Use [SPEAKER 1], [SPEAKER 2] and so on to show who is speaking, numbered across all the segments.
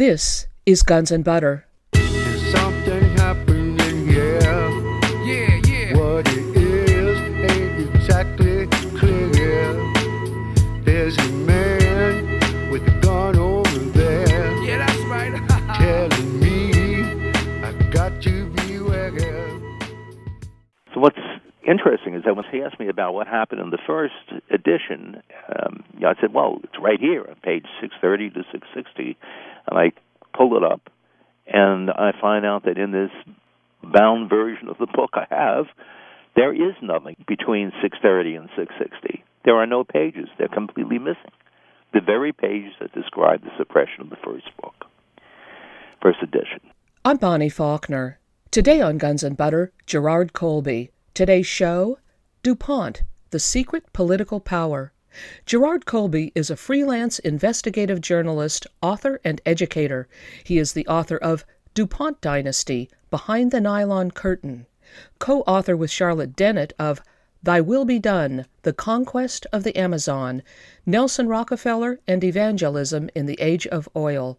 [SPEAKER 1] This is Guns and Butter.
[SPEAKER 2] Something happening here.
[SPEAKER 3] Yeah, yeah.
[SPEAKER 2] What it is ain't exactly clear. There's a man with a gun over there
[SPEAKER 3] Yeah, that's right.
[SPEAKER 2] telling me I got to beware.
[SPEAKER 4] So what's interesting is that when he asked me about what happened in the first edition, um, you know, I said, "Well, it's right here on page 630 to 660," and I pull it up, and I find out that in this bound version of the book I have, there is nothing between 630 and 660. There are no pages; they're completely missing. The very pages that describe the suppression of the first book, first edition.
[SPEAKER 1] I'm Bonnie Faulkner. Today on Guns and Butter, Gerard Colby. Today's show DuPont, the Secret Political Power. Gerard Colby is a freelance investigative journalist, author, and educator. He is the author of DuPont Dynasty Behind the Nylon Curtain, co author with Charlotte Dennett of Thy Will Be Done The Conquest of the Amazon, Nelson Rockefeller and Evangelism in the Age of Oil,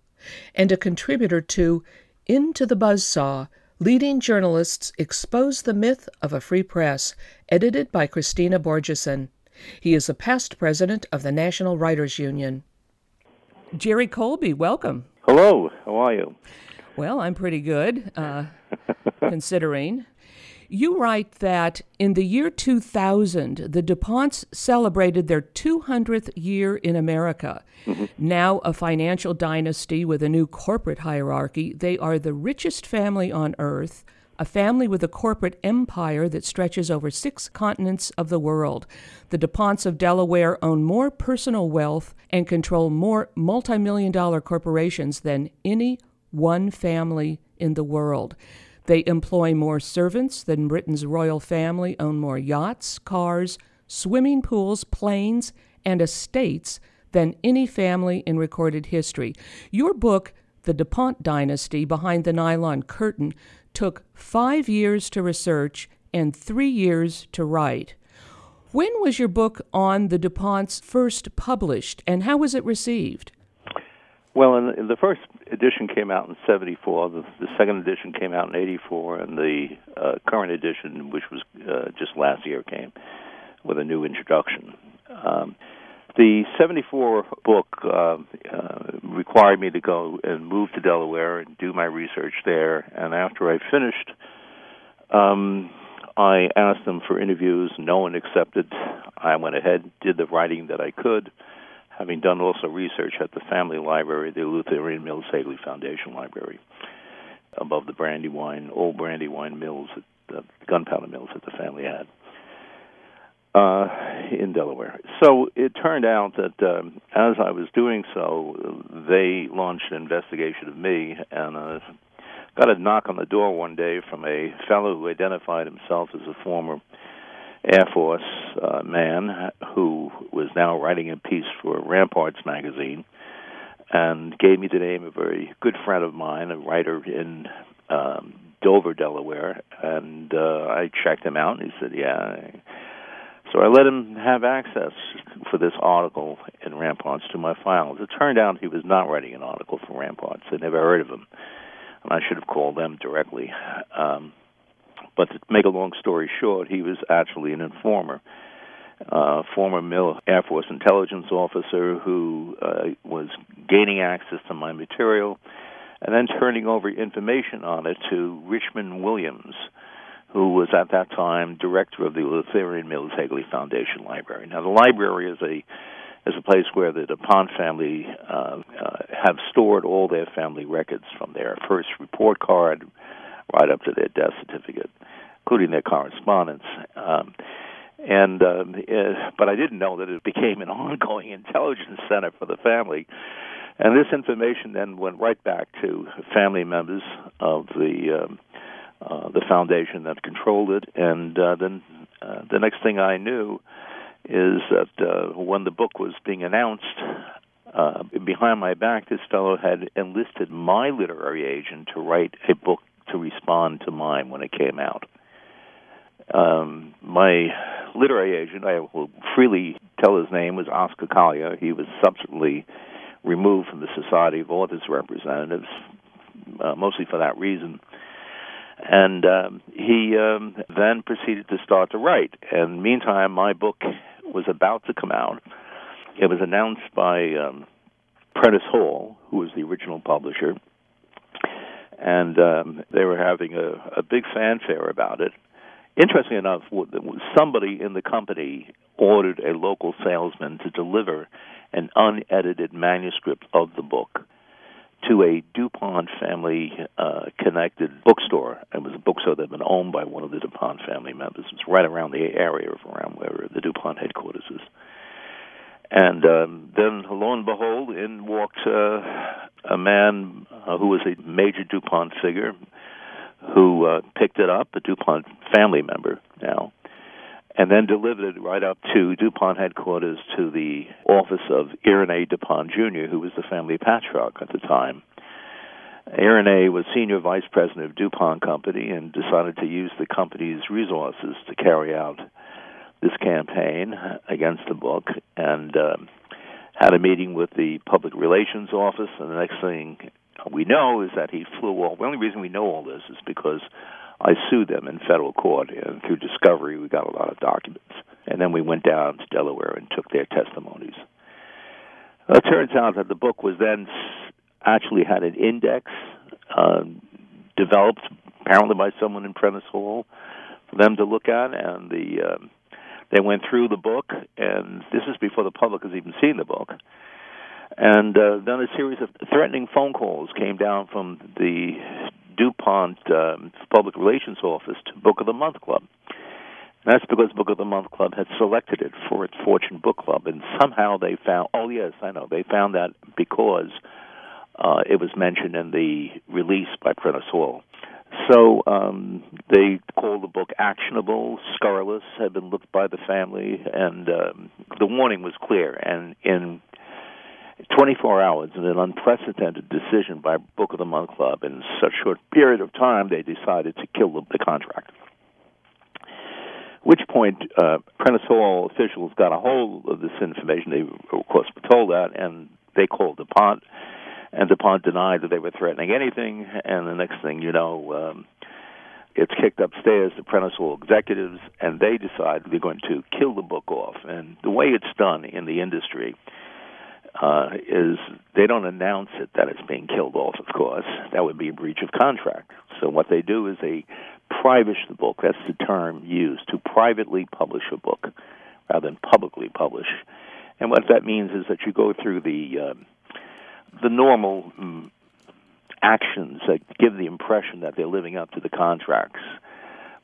[SPEAKER 1] and a contributor to Into the Buzzsaw Leading Journalists Expose the Myth of a Free Press, edited by Kristina Borjesson. He is a past president of the National Writers Union. Jerry Colby, welcome.
[SPEAKER 4] Hello, how are you?
[SPEAKER 1] Well, I'm pretty good, uh, considering. You write that in the year 2000, the DuPonts celebrated their 200th year in America. Now a financial dynasty with a new corporate hierarchy, they are the richest family on earth, a family with a corporate empire that stretches over six continents of the world. The DuPonts of Delaware own more personal wealth and control more multi-million dollar corporations than any one family in the world. They employ more servants than Britain's royal family, own more yachts, cars, swimming pools, planes, and estates than any family in recorded history. Your book, The DuPont Dynasty Behind the Nylon Curtain, took five years to research and three years to write. When was your book on the DuPonts first published, and how was it received?
[SPEAKER 4] Well, in, the first edition came out in '74. The, the second edition came out in '84, and the uh, current edition, which was uh, just last year, came with a new introduction. Um, the '74 book uh, uh, required me to go and move to Delaware and do my research there. And after I finished, um, I asked them for interviews. No one accepted. I went ahead, did the writing that I could having done also research at the family library, the Eleutherian Mills Hagley Foundation Library, above the Brandywine, old Brandywine mills, the gunpowder mills that the family had uh, in Delaware. So it turned out that um, as I was doing so, they launched an investigation of me, and uh, got a knock on the door one day from a fellow who identified himself as a former Air Force uh, man who was now writing a piece for Ramparts magazine and gave me the name of a very good friend of mine, a writer in um, Dover, Delaware. And uh, I checked him out, and he said, "Yeah." So I let him have access for this article in Ramparts to my files. It turned out he was not writing an article for Ramparts. I never heard of him, and I should have called them directly. Um, but to make a long story short, he was actually an informer, uh, former Mill Air Force intelligence officer who uh, was gaining access to my material and then turning over information on it to Richmond Williams, who was at that time director of the Eleutherian Mills Hagley Foundation Library. Now, the library is a is a place where the DuPont family uh, uh, have stored all their family records from their first report card right up to their death certificate, including their correspondence. Um, and um, uh, but I didn't know that it became an ongoing intelligence center for the family. And this information then went right back to family members of the um, uh, the foundation that controlled it. And uh, then uh, the next thing I knew is that uh, when the book was being announced, uh, behind my back, this fellow had enlisted my literary agent to write a book to respond to mine when it came out. Um, my literary agent, I will freely tell his name, was Oscar Collier. He was subsequently removed from the Society of Authors Representatives, uh, mostly for that reason. And um, he um, then proceeded to start to write. And meantime, my book was about to come out. It was announced by um, Prentice Hall, who was the original publisher, and um, they were having a, a big fanfare about it. Interestingly enough, somebody in the company ordered a local salesman to deliver an unedited manuscript of the book to a DuPont family uh, connected bookstore. It was a bookstore that had been owned by one of the DuPont family members. It was right around the area of around where the DuPont headquarters is. And um, then, lo and behold, in walked uh, a man uh, who was a major DuPont figure who uh, picked it up, a DuPont family member now, and then delivered it right up to DuPont headquarters to the office of Irénée DuPont Jr., who was the family patriarch at the time. Irénée was senior vice president of DuPont Company and decided to use the company's resources to carry out this campaign against the book and uh, had a meeting with the public relations office. And the next thing we know is that he flew off. The only reason we know all this is because I sued them in federal court, and through discovery, we got a lot of documents. And then we went down to Delaware and took their testimonies. It turns out that the book was then actually had an index uh, developed apparently by someone in Prentice Hall for them to look at, and the um, they went through the book, and this is before the public has even seen the book. And uh, then a series of threatening phone calls came down from the DuPont um, Public Relations Office to Book of the Month Club. And that's because Book of the Month Club had selected it for its Fortune Book Club, and somehow they found. Oh yes, I know they found that because uh, it was mentioned in the release by Prentice Hall. So um, they called the book actionable, scurrilous, had been looked by the family, and um, the warning was clear. And in 24 hours, in an unprecedented decision by Book of the Month Club, in such a short period of time, they decided to kill the, the contract. Which point, uh, Prentice Hall officials got a hold of this information. They, of course, were told that, and they called DuPont and DuPont denied that they were threatening anything. And the next thing you know, um, it's kicked upstairs to Prentice Hall executives, and they decide they're going to kill the book off. And the way it's done in the industry uh, is they don't announce it that it's being killed off. Of course, that would be a breach of contract. So what they do is they private the book. That's the term used to privately publish a book rather than publicly publish. And what that means is that you go through the um, the normal um, actions that give the impression that they're living up to the contracts.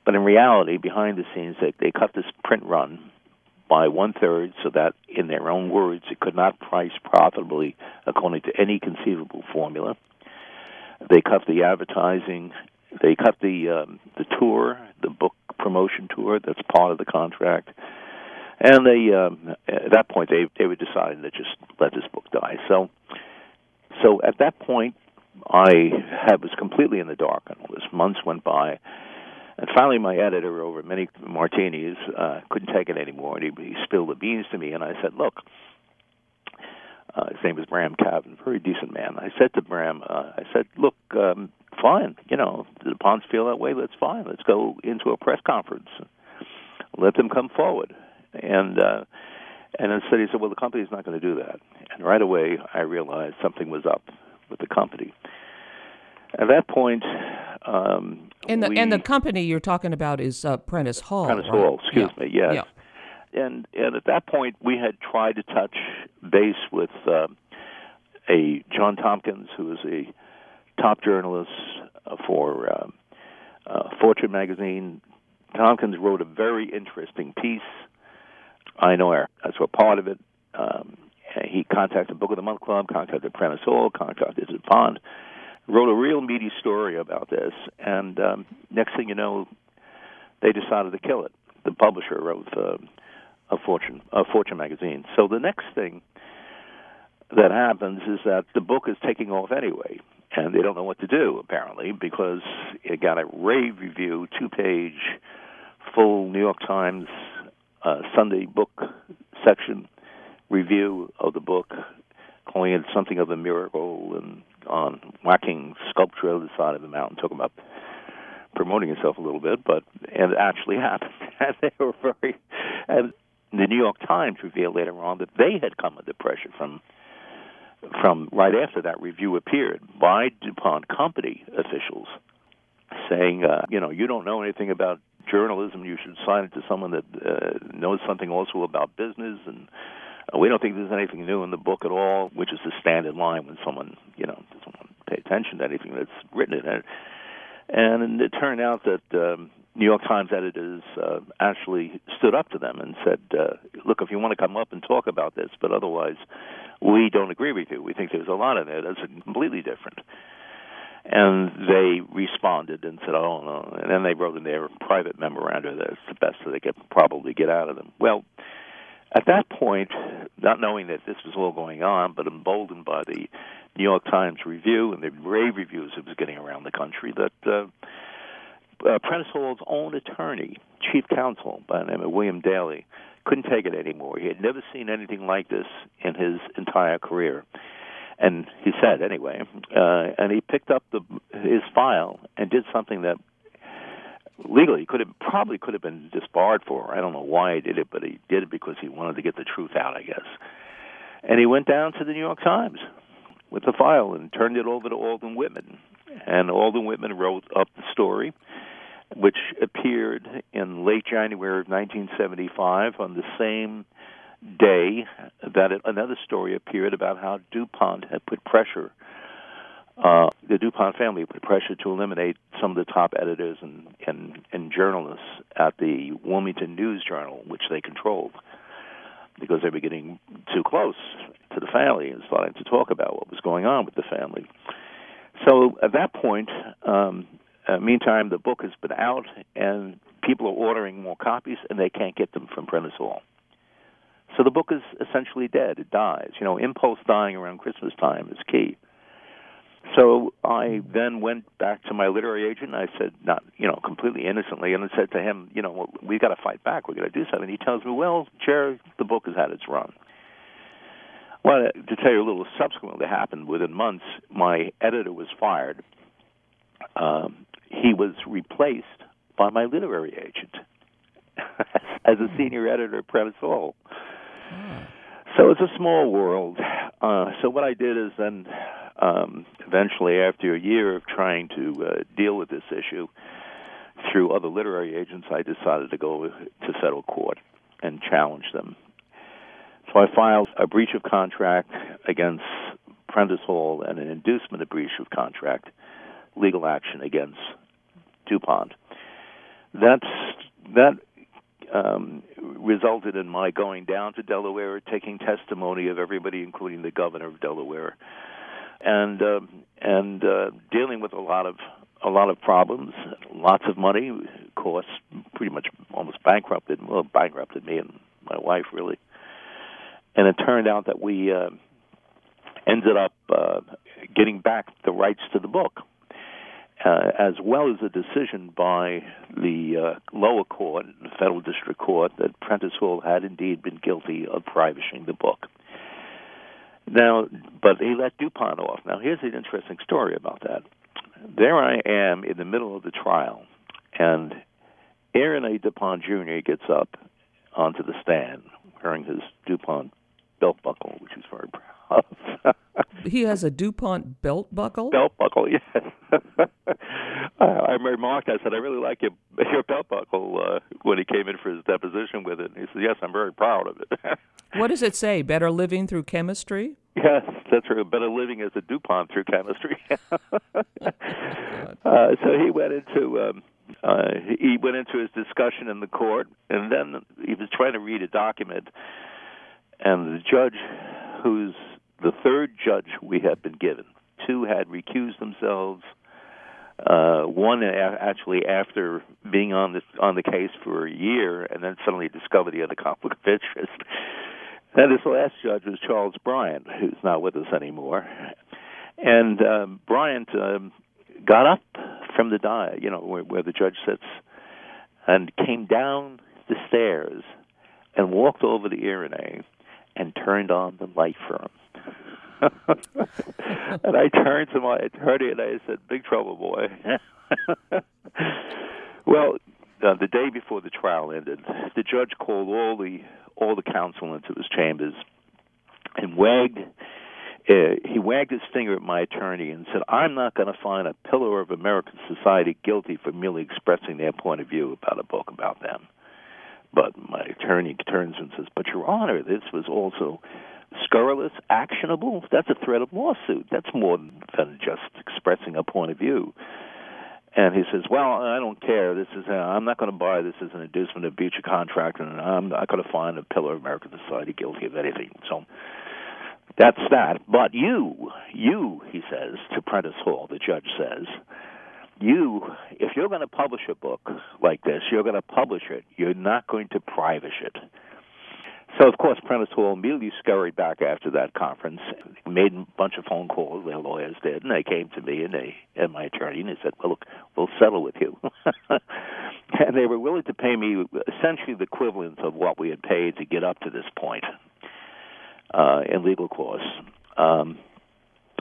[SPEAKER 4] But in reality, behind the scenes, they, they cut this print run by one third so that, in their own words, it could not price profitably according to any conceivable formula. They cut the advertising. They cut the um, the tour, the book promotion tour that's part of the contract. And they, um, at that point, they they were deciding to just let this book die. So so at that point, I had, was completely in the dark on all. Months went by, and finally, my editor, over many martinis, uh, couldn't take it anymore, and he, he spilled the beans to me. And I said, "Look." Uh, his name was Bram Cavan, very decent man. I said to Bram, uh, I said, "Look, um, fine. You know, the Ponds feel that way. That's fine. Let's go into a press conference. Let them come forward." And uh, and instead, he said, "Well, the company's not going to do that." And right away, I realized something was up with the company. At that point, um,
[SPEAKER 1] and the
[SPEAKER 4] we,
[SPEAKER 1] and the company you're talking about is uh, Prentice Hall.
[SPEAKER 4] Prentice
[SPEAKER 1] right?
[SPEAKER 4] Hall, excuse
[SPEAKER 1] yeah.
[SPEAKER 4] me, yes.
[SPEAKER 1] Yeah.
[SPEAKER 4] And and at that point, we had tried to touch base with uh, a John Tompkins, who is a top journalist for uh, uh, Fortune magazine. Tompkins wrote a very interesting piece I know. That's what part of it. Um, he contacted Book of the Month Club, contacted Prentice Hall, contacted Pond, wrote a real meaty story about this, and um, next thing you know, they decided to kill it. The publisher wrote uh, a Fortune, a Fortune magazine. So the next thing that happens is that the book is taking off anyway, and they don't know what to do apparently because it got a rave review, two-page, full New York Times uh, Sunday book section review of the book calling it something of a miracle, and on whacking sculpture on the side of the mountain, talking about promoting himself a little bit, but and it actually happened. and they were very, and the New York Times revealed later on that they had come under pressure from from right after that review appeared by DuPont company officials saying, uh, you know, you don't know anything about journalism. You should sign it to someone that uh, knows something also about business. And we don't think there's anything new in the book at all, which is the standard line when someone, you know, doesn't want to pay attention to anything that's written in it. And it turned out that um, New York Times editors uh, actually stood up to them and said, uh, "Look, if you want to come up and talk about this, but otherwise, we don't agree with you. We think there's a lot in there that's completely different." And they responded and said, "Oh no!" And then they wrote in their private memoranda that it's the best that they could probably get out of them. Well, at that point, not knowing that this was all going on, but emboldened by the New York Times review and the rave reviews it was getting around the country, that uh, uh, Prentice Hall's own attorney, chief counsel by the name of William Daly, couldn't take it anymore. He had never seen anything like this in his entire career. And he said, anyway, uh, and he picked up the his file and did something that legally could have probably could have been disbarred for. I don't know why he did it, but he did it because he wanted to get the truth out, I guess. And he went down to the New York Times with the file and turned it over to Alden Whitman. And Alden Whitman wrote up the story which appeared in late January of 1975 on the same day that another story appeared about how DuPont had put pressure, uh, the DuPont family put pressure to eliminate some of the top editors and, and, and journalists at the Wilmington News Journal, which they controlled, because they were getting too close to the family and starting to talk about what was going on with the family. So at that point, um, uh, meantime, the book has been out, and people are ordering more copies, and they can't get them from Prentice Hall. So the book is essentially dead. It dies. You know, impulse dying around Christmas time is key. So I then went back to my literary agent. and I said, not you know, completely innocently, and I said to him, you know, well, we've got to fight back. We've got to do something. He tells me, well, Chair, the book has had its run. Well, to tell you a little subsequently happened within months, my editor was fired. Um, he was replaced by my literary agent as a senior editor at Prentice Hall. So it's a small world. Uh, so what I did is then, um, eventually, after a year of trying to uh, deal with this issue through other literary agents, I decided to go to federal court and challenge them. So I filed a breach of contract against Prentice Hall and an inducement of breach of contract legal action against DuPont. That's that um, resulted in my going down to Delaware, taking testimony of everybody, including the governor of Delaware, and uh, and uh, dealing with a lot of a lot of problems, lots of money, costs, pretty much almost bankrupted, well, bankrupted me and my wife really. And it turned out that we uh, ended up uh, getting back the rights to the book uh, as well as a decision by the uh, lower court, the federal district court, that Prentice Hall had indeed been guilty of privating the book. Now, but he let DuPont off. Now, here's an interesting story about that. There I am in the middle of the trial, and Irénée DuPont Jr. gets up onto the stand wearing his DuPont belt buckle, which he's very proud of.
[SPEAKER 1] he has a DuPont belt buckle?
[SPEAKER 4] Belt buckle, yes. I, I remarked, I said, I really like your, your belt buckle uh, when he came in for his deposition with it. And he said, Yes, I'm very proud of it.
[SPEAKER 1] what does it say? Better living through chemistry?
[SPEAKER 4] Yes, that's true. Better living as a DuPont through chemistry. uh, so he went into. Um, uh, he went into his discussion in the court, and then he was trying to read a document, and the judge, who's the third judge we had been given. Two had recused themselves. Uh, one actually after being on this on the case for a year, and then suddenly discovered he had a conflict of interest. And this last judge was Charles Brieant, who's not with us anymore. And um, Brieant um, got up from the die, you know, where, where the judge sits, and came down the stairs and walked over to Irene and turned on the light for him. and I turned to my attorney and I said, "Big trouble, boy." well, uh, the day before the trial ended, the judge called all the all the counsel into his chambers and wagged uh, he wagged his finger at my attorney and said, "I'm not going to find a pillar of American society guilty for merely expressing their point of view about a book about them." But my attorney turns and says, "But Your Honor, this was also scurrilous, actionable. That's a threat of lawsuit. That's more than just expressing a point of view." And he says, "Well, I don't care. This is uh, I'm not going to buy this as an inducement of breach of contract, and I'm not going to find a pillar of American society guilty of anything." So that's that. But you, you, he says to Prentice Hall, the judge says, you, if you're going to publish a book like this, you're going to publish it. You're not going to privash it. So, of course, Prentice Hall immediately scurried back after that conference, made a bunch of phone calls, their lawyers did, and they came to me and they and my attorney and they said, "Well, look, we'll settle with you." and they were willing to pay me essentially the equivalent of what we had paid to get up to this point uh, in legal costs. Um,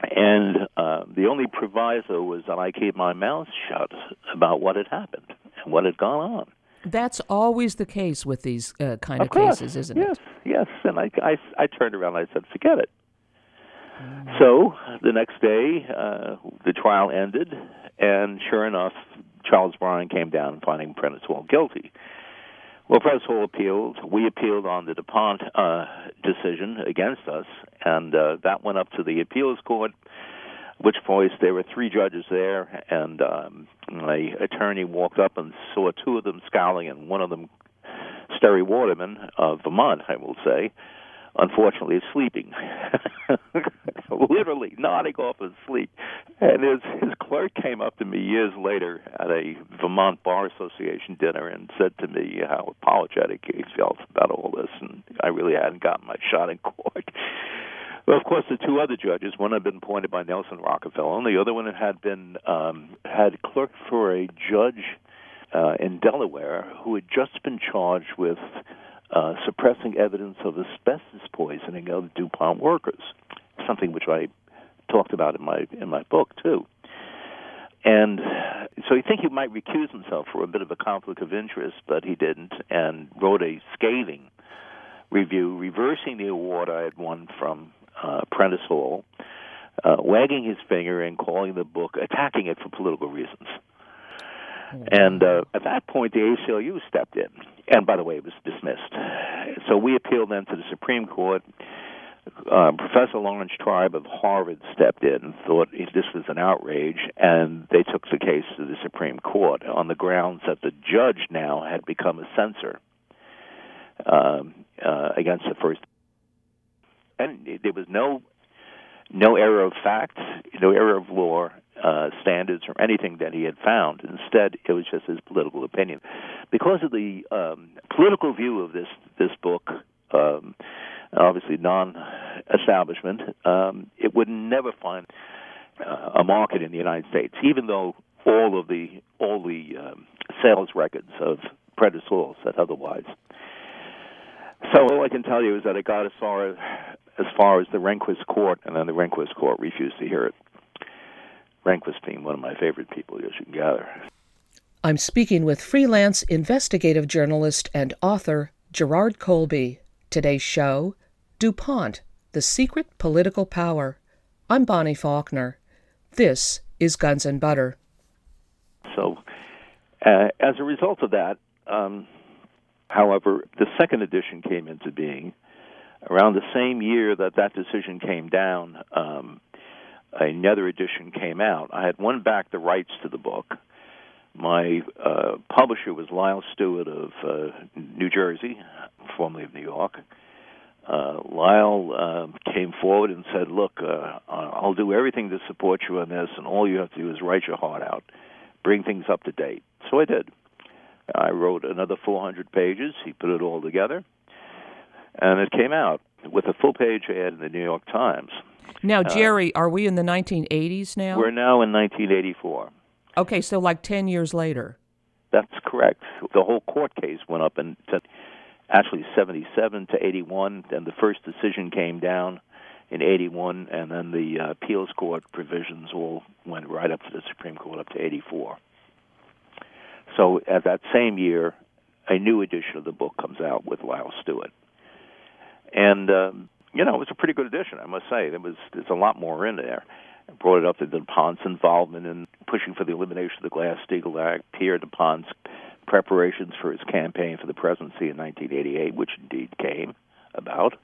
[SPEAKER 4] and uh, the only proviso was that I keep my mouth shut about what had happened and what had gone on.
[SPEAKER 1] That's always the case with these uh, kind of,
[SPEAKER 4] of
[SPEAKER 1] cases, isn't
[SPEAKER 4] yes,
[SPEAKER 1] it?
[SPEAKER 4] Yes, yes. And I, I, I turned around and I said, forget it. So the next day, uh, the trial ended, and sure enough, Charles Brieant came down finding Prentice Hall guilty. Well, Prentice Hall appealed. We appealed on the DuPont uh, decision against us, and uh, that went up to the appeals court. Which voice? There were three judges there, and um, my attorney walked up and saw two of them scowling, and one of them, Sterry Waterman of Vermont, I will say, unfortunately is sleeping, literally nodding off his sleep. And his his clerk came up to me years later at a Vermont Bar Association dinner and said to me how apologetic he felt about all this, and I really hadn't gotten my shot in court. Well, of course, the two other judges, one had been appointed by Nelson Rockefeller, and the other one had been um, had clerked for a judge uh, in Delaware who had just been charged with uh, suppressing evidence of asbestos poisoning of DuPont workers, something which I talked about in my in my book too. And so you think he might recuse himself for a bit of a conflict of interest, but he didn't, and wrote a scathing review reversing the award I had won from uh, Prentice Hall, uh, wagging his finger and calling the book attacking it for political reasons. And uh, at that point, the ACLU stepped in. And by the way, it was dismissed. So we appealed then to the Supreme Court. Uh, Professor Laurence Tribe of Harvard stepped in thought this was an outrage, and they took the case to the Supreme Court on the grounds that the judge now had become a censor um, uh, against the first. And there was no no error of fact, no error of law, uh, standards or anything that he had found. Instead, it was just his political opinion. Because of the um, political view of this this book, um, obviously non-establishment, um, it would never find uh, a market in the United States, even though all of the all the um, sales records of Hall said otherwise. So all I can tell you is that it got as far as, far as the Rehnquist court, and then the Rehnquist court refused to hear it. Rehnquist being one of my favorite people, as you can gather.
[SPEAKER 1] I'm speaking with freelance investigative journalist and author Gerard Colby. Today's show DuPont, The Secret Political Power. I'm Bonnie Faulkner. This is Guns and Butter.
[SPEAKER 4] So, uh, as a result of that, um, however, the second edition came into being around the same year that that decision came down. Um, another edition came out. I had won back the rights to the book. My uh, publisher was Lyle Stuart of uh, New Jersey, formerly of New York. Uh, Lyle uh, came forward and said, "Look, uh, I'll do everything to support you on this, and all you have to do is write your heart out, bring things up to date." So I did. I wrote another 400 pages. He put it all together, and it came out with a full page ad in the New York Times.
[SPEAKER 1] Now, Jerry, are we in the 1980s now?
[SPEAKER 4] We're now in 1984.
[SPEAKER 1] Okay, so like 10 years later.
[SPEAKER 4] That's correct. The whole court case went up in to actually 77 to 81, and the first decision came down in 81, and then the uh, appeals court provisions all went right up to the Supreme Court up to 84. So at that same year, a new edition of the book comes out with Lyle Stuart, and um, you know it was a pretty good edition, I must say. There was there's a lot more in there. I brought it up to DuPont's involvement in pushing for the elimination of the Glass-Steagall Act, Pierre DuPont's preparations for his campaign for the presidency in 1988, which indeed came about,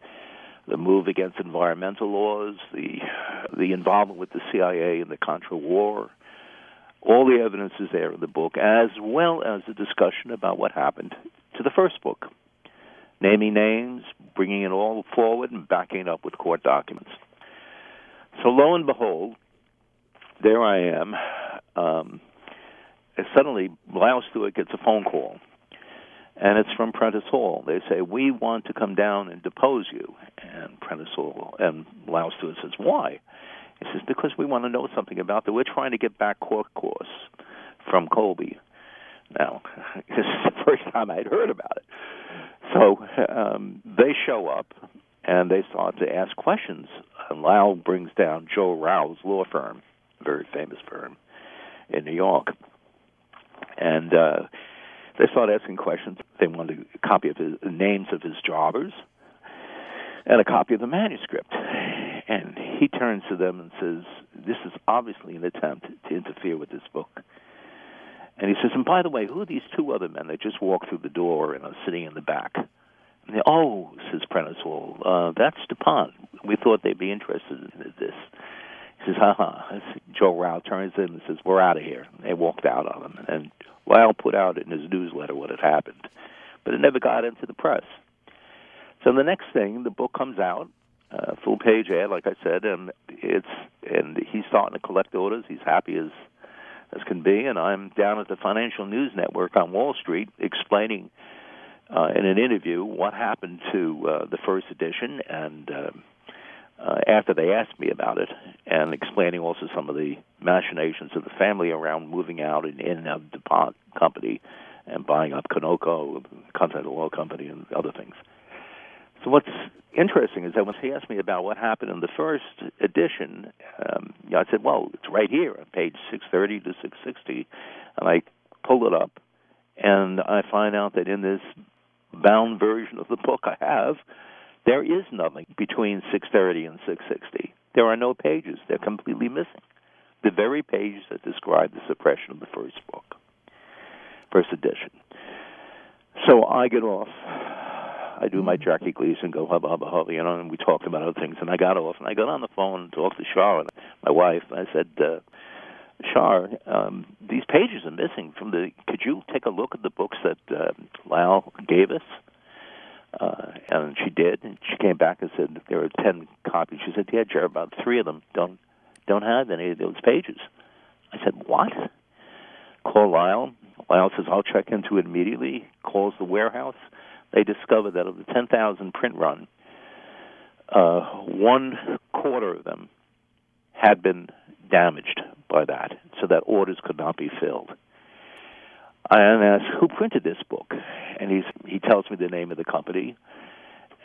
[SPEAKER 4] the move against environmental laws, the the involvement with the CIA in the Contra War. All the evidence is there in the book, as well as a discussion about what happened to the first book, naming names, bringing it all forward, and backing it up with court documents. So lo and behold, there I am. Um, suddenly, Lyle Stuart gets a phone call and it's from Prentice Hall. They say we want to come down and depose you, and Prentice Hall and Lyle Stuart says why? He says because we want to know something about that. We're trying to get back court course from Colby. Now, this is the first time I'd heard about it. So um, they show up and they start to ask questions. And Lyle brings down Joe Rau's law firm, a very famous firm in New York, and. uh they start asking questions. They wanted a copy of his names of his jobbers and a copy of the manuscript. And he turns to them and says, This is obviously an attempt to interfere with this book. And he says, And by the way, who are these two other men that just walked through the door and are sitting in the back? And they, oh, says Prentice Hall, uh, that's DuPont. We thought they'd be interested in this. He says, ha. Joe Rau turns in and says, We're out of here. And they walked out on him. And Lyle put out in his newsletter what had happened, but it never got into the press. So the next thing, the book comes out, uh, full page ad, like I said, and it's and he's starting to collect orders. He's happy as as can be, and I'm down at the Financial News Network on Wall Street explaining uh, in an interview what happened to uh, the first edition and. Uh, uh, after they asked me about it, and explaining also some of the machinations of the family around moving out and in and out of DuPont Company and buying up Conoco, Continental Oil Company, and other things. So what's interesting is that when he asked me about what happened in the first edition, um, you know, I said, "Well, it's right here on page 630 to 660," and I pulled it up, and I find out that in this bound version of the book I have, there is nothing between 630 and 660. There are no pages. They're completely missing. The very pages that describe the suppression of the first book, first edition. So I get off. I do my Jackie Gleason, go hubba hubba hubba, you know, and we talked about other things. And I got off, and I got on the phone and talked to Char, and my wife. And I said, uh, Char, um, these pages are missing from the. Could you take a look at the books that uh, Lyle gave us? Uh, and she did. And she came back and said there are ten copies. She said, "Yeah, Jerry, about three of them don't don't have any of those pages." I said, "What?" Call Lyle. Lyle says, "I'll check into it immediately." Calls the warehouse. They discovered that of the ten thousand print run, uh, one quarter of them had been damaged by that, so that orders could not be filled. I asked, "Who printed this book?" And he's he tells me the name of the company,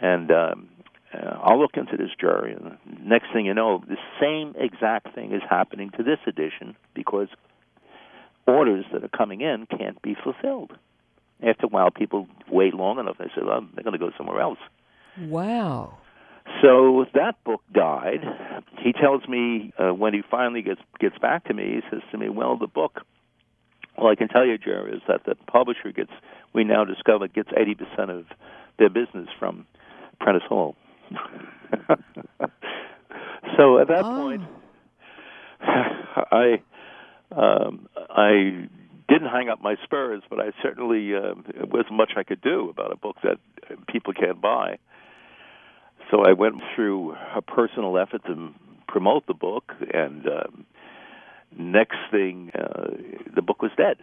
[SPEAKER 4] and um, uh, I'll look into this jury. And next thing you know, the same exact thing is happening to this edition because orders that are coming in can't be fulfilled. After a while, people wait long enough. They say, "Well, they're going to go somewhere else."
[SPEAKER 1] Wow.
[SPEAKER 4] So that book died. He tells me uh, when he finally gets gets back to me, he says to me, "Well, the book well, I can tell you, Jerry, is that the publisher gets, we now discover, gets 80% of their business from Prentice Hall. so at that
[SPEAKER 1] oh.
[SPEAKER 4] point, I um, I didn't hang up my spurs, but I certainly uh, it wasn't much I could do about a book that people can't buy. So I went through a personal effort to promote the book, and um, next thing, uh, the book was dead.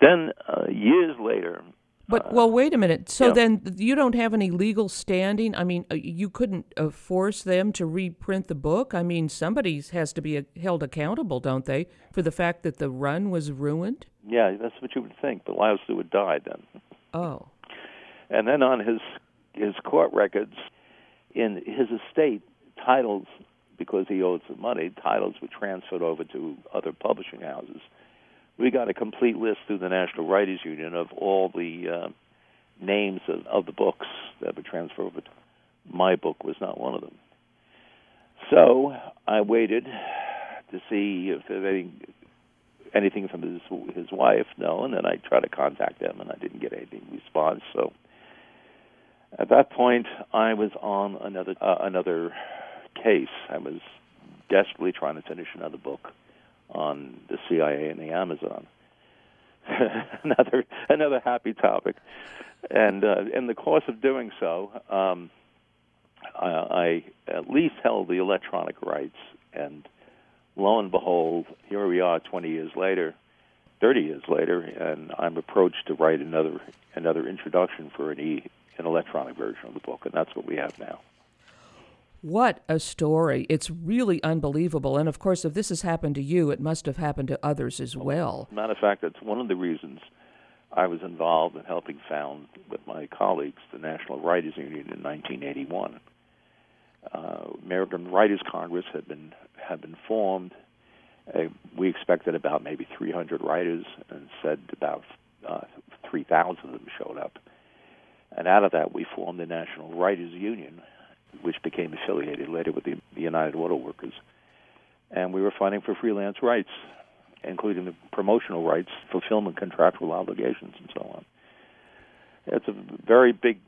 [SPEAKER 4] Then uh, years later.
[SPEAKER 1] But
[SPEAKER 4] uh,
[SPEAKER 1] well, wait a minute. So
[SPEAKER 4] yeah.
[SPEAKER 1] then you don't have any legal standing. I mean, uh, you couldn't uh, force them to reprint the book. I mean, somebody has to be uh, held accountable, don't they, for the fact that the run was ruined?
[SPEAKER 4] Yeah, that's what you would think. But Lyle would die then.
[SPEAKER 1] Oh.
[SPEAKER 4] And then on his his court records, in his estate, titles, because he owed some money, titles were transferred over to other publishing houses. We got a complete list through the National Writers Union of all the uh, names of, of the books that were transferred over. My book was not one of them. So I waited to see if there any, anything from his his wife. No, and then I tried to contact them, and I didn't get any response. So at that point, I was on another uh, another case. I was desperately trying to finish another book on the CIA and the Amazon. another another happy topic, and uh, in the course of doing so, um, I, I at least held the electronic rights, and lo and behold, here we are, 20 years later, 30 years later, and I'm approached to write another another introduction for an e an electronic version of the book, and that's what we have now.
[SPEAKER 1] What a story. It's really unbelievable. And of course, if this has happened to you, it must have happened to others as well.
[SPEAKER 4] Matter of fact, that's one of the reasons I was involved in helping found, with my colleagues, the National Writers Union in 1981. Uh, American Writers Congress had been had been formed. Uh, we expected about maybe 300 writers, and said about uh, 3,000 of them showed up. And out of that, we formed the National Writers Union, which became affiliated later with the, the United Auto Workers. And we were fighting for freelance rights, including the promotional rights, fulfillment contractual obligations, and so on. It's a very big,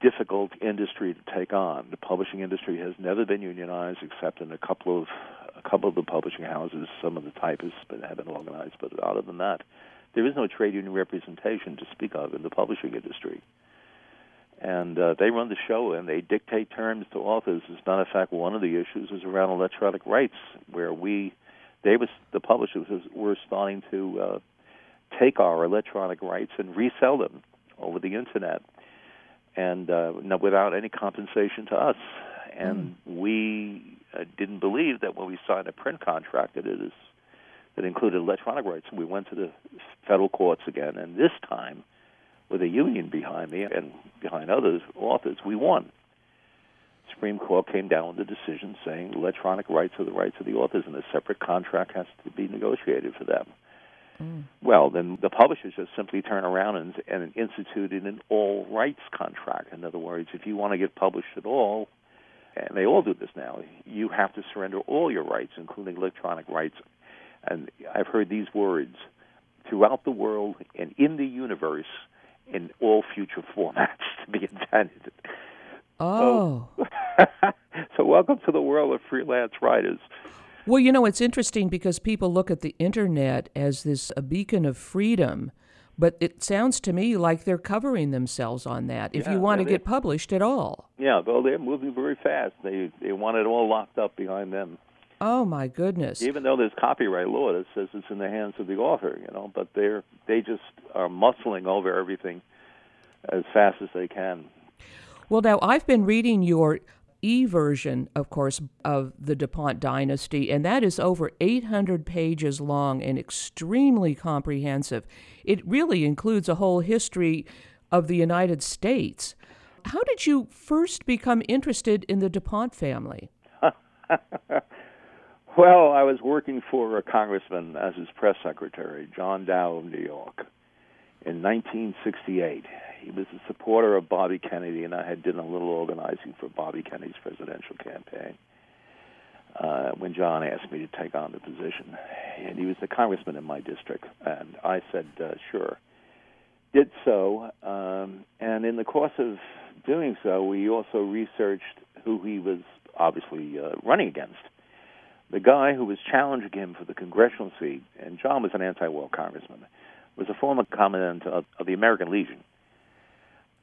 [SPEAKER 4] difficult industry to take on. The publishing industry has never been unionized except in a couple of a couple of the publishing houses, some of the typists but have been organized. But other than that, there is no trade union representation to speak of in the publishing industry and uh, they run the show and they dictate terms to authors. As a matter of fact, one of the issues is around electronic rights, where we, they was the publishers were starting to uh, take our electronic rights and resell them over the internet, and uh, without any compensation to us. And mm. we uh, didn't believe that when we signed a print contract that it is that included electronic rights. And we went to the federal courts again, and this time with a union behind me and behind others authors, we won. Supreme Court came down with a decision saying electronic rights are the rights of the authors, and a separate contract has to be negotiated for them. Mm. Well, then the publishers just simply turn around and, and instituted an all rights contract. In other words, if you want to get published at all, and they all do this now, you have to surrender all your rights, including electronic rights. And I've heard these words throughout the world and in the universe in all future formats to be invented.
[SPEAKER 1] Oh.
[SPEAKER 4] So, so, welcome to the world of freelance writers.
[SPEAKER 1] Well, you know, it's interesting because people look at the internet as this a beacon of freedom, but it sounds to me like they're covering themselves on that if
[SPEAKER 4] yeah,
[SPEAKER 1] you want to get published at all.
[SPEAKER 4] Yeah, well, they're moving very fast. They they want it all locked up behind them.
[SPEAKER 1] Oh my goodness!
[SPEAKER 4] Even though there's copyright law that says it's in the hands of the author, you know, but they're they just are muscling over everything as fast as they can.
[SPEAKER 1] Well, now I've been reading your e version, of course, of the DuPont dynasty, and that is over 800 pages long and extremely comprehensive. It really includes a whole history of the United States. How did you first become interested in the DuPont family?
[SPEAKER 4] well, I was working for a congressman as his press secretary, John Dow of New York, in 1968 he was a supporter of Bobby Kennedy, and I had done a little organizing for Bobby Kennedy's presidential campaign. Uh, when John asked me to take on the position, and he was the congressman in my district, and I said uh, sure. Did so, um, and in the course of doing so, we also researched who he was obviously uh, running against. The guy who was challenging him for the congressional seat, and John was an anti-war congressman, was a former commandant of, of the American Legion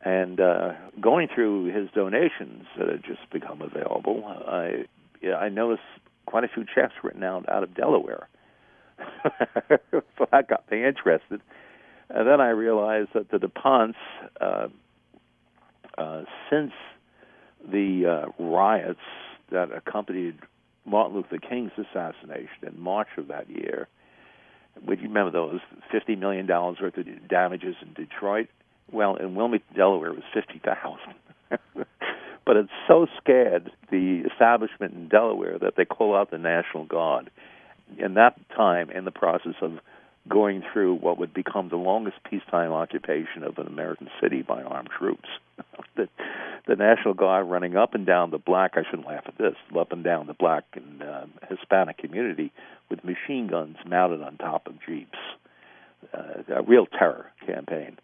[SPEAKER 4] and uh, going through his donations that had just become available, I I noticed quite a few checks written out out of Delaware. so that got me interested. And then I realized that the DuPonts, uh, uh, since the uh, riots that accompanied Martin Luther King's assassination in March of that year, would you remember those $50 million worth of damages in Detroit? Well, in Wilmington, Delaware, it was fifty thousand. but it so scared the establishment in Delaware that they call out the National Guard. In that time, in the process of going through what would become the longest peacetime occupation of an American city by armed troops. the, the National Guard running up and down the black, I shouldn't laugh at this, up and down the black and uh, Hispanic community with machine guns mounted on top of Jeeps. Uh, a real terror campaign.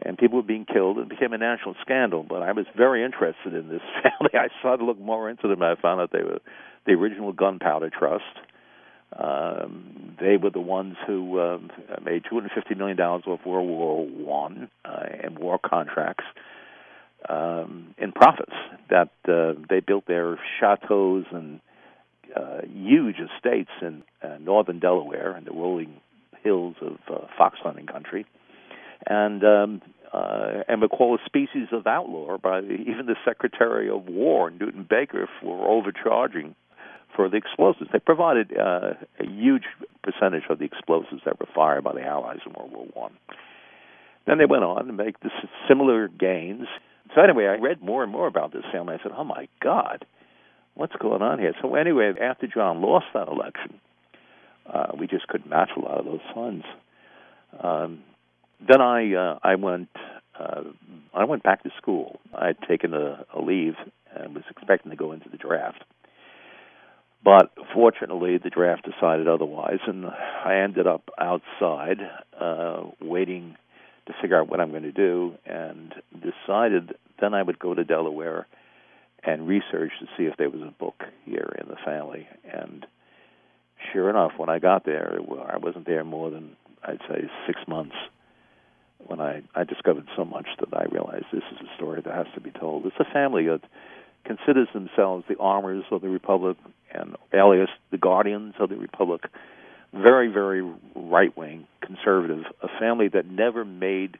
[SPEAKER 4] And people were being killed. It became a national scandal. But I was very interested in this family. I started to look more into them. I found out they were the original Gunpowder Trust um, they were the ones who um, made 250 million dollars off World War One uh, and war contracts um, in profits. That uh, they built their chateaus and uh, huge estates in uh, northern Delaware and the rolling hills of uh, fox hunting country, and um, uh, and were called a species of outlaw by even the Secretary of War Newton Baker for overcharging for the explosives. They provided uh, a huge percentage of the explosives that were fired by the Allies in World War One. Then they went on to make this similar gains. So anyway, I read more and more about this family. I said, "Oh my God, what's going on here?" So anyway, after John lost that election, uh, we just couldn't match a lot of those funds. Um, then I uh, I went uh, I went back to school. I had taken a, a leave and was expecting to go into the draft. But fortunately, the draft decided otherwise, and I ended up outside uh, waiting to figure out what I'm going to do, and decided then I would go to Delaware and research to see if there was a book here in the family. And sure enough, when I got there, I wasn't there more than I'd say six months when I I discovered so much that I realized this is a story that has to be told. It's a family that considers themselves the armors of the republic and alias the guardians of the republic. Very, very right wing, conservative, a family that never made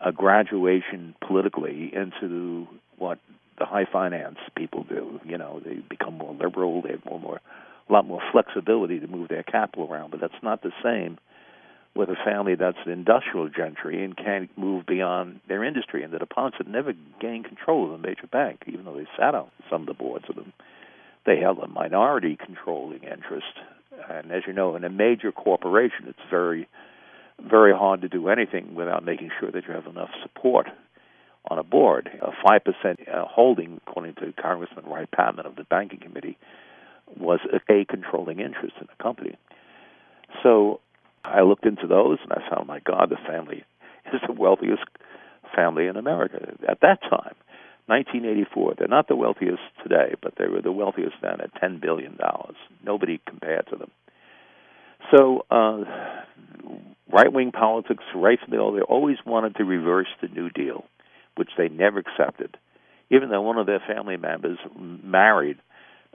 [SPEAKER 4] a graduation politically into what the high finance people do. You know, they become more liberal, they have more, more a lot more flexibility to move their capital around, but that's not the same with a family that's an industrial gentry and can't move beyond their industry. And the had never gained control of a major bank, even though they sat on some of the boards of them. They held a minority controlling interest. And as you know, in a major corporation, it's very, very hard to do anything without making sure that you have enough support on a board. A 5% uh, holding, according to Congressman Wright Patman of the Banking Committee, was a controlling interest in the company. So I looked into those and I found, my God, the family is the wealthiest family in America at that time. 1984. They're not the wealthiest today, but they were the wealthiest then at $10 billion. Nobody compared to them. So, uh, right wing politics, right middle, they always wanted to reverse the New Deal, which they never accepted. Even though one of their family members married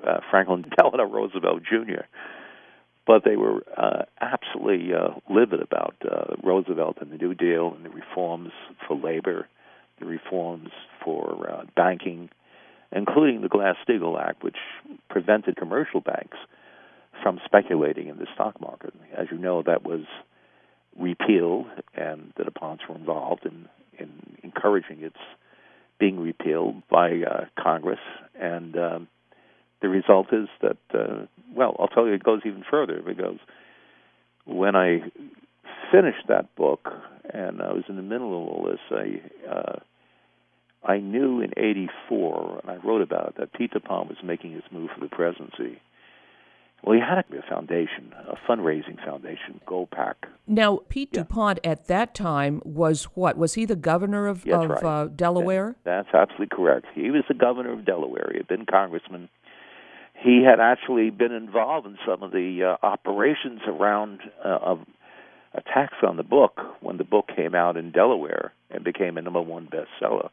[SPEAKER 4] uh, Franklin Delano Roosevelt Jr., but they were uh, absolutely uh, livid about uh, Roosevelt and the New Deal and the reforms for labor, the reforms for uh, banking, including the Glass-Steagall Act, which prevented commercial banks from speculating in the stock market. As you know, that was repealed, and the DuPonts were involved in, in encouraging its being repealed by uh, Congress, and um, the result is that, uh, well, I'll tell you, it goes even further because when I finished that book and I was in the middle of all this, I uh, I knew in '84, and I wrote about it, that Pete DuPont was making his move for the presidency. Well, he had a foundation, a fundraising foundation, GOPAC.
[SPEAKER 1] Now, Pete yeah. DuPont at that time was what? Was he the governor of, of
[SPEAKER 4] right.
[SPEAKER 1] uh, Delaware?
[SPEAKER 4] That, that's absolutely correct. He was the governor of Delaware. He had been congressman he had actually been involved in some of the uh, operations around uh, of attacks on the book when the book came out in Delaware and became a number one bestseller.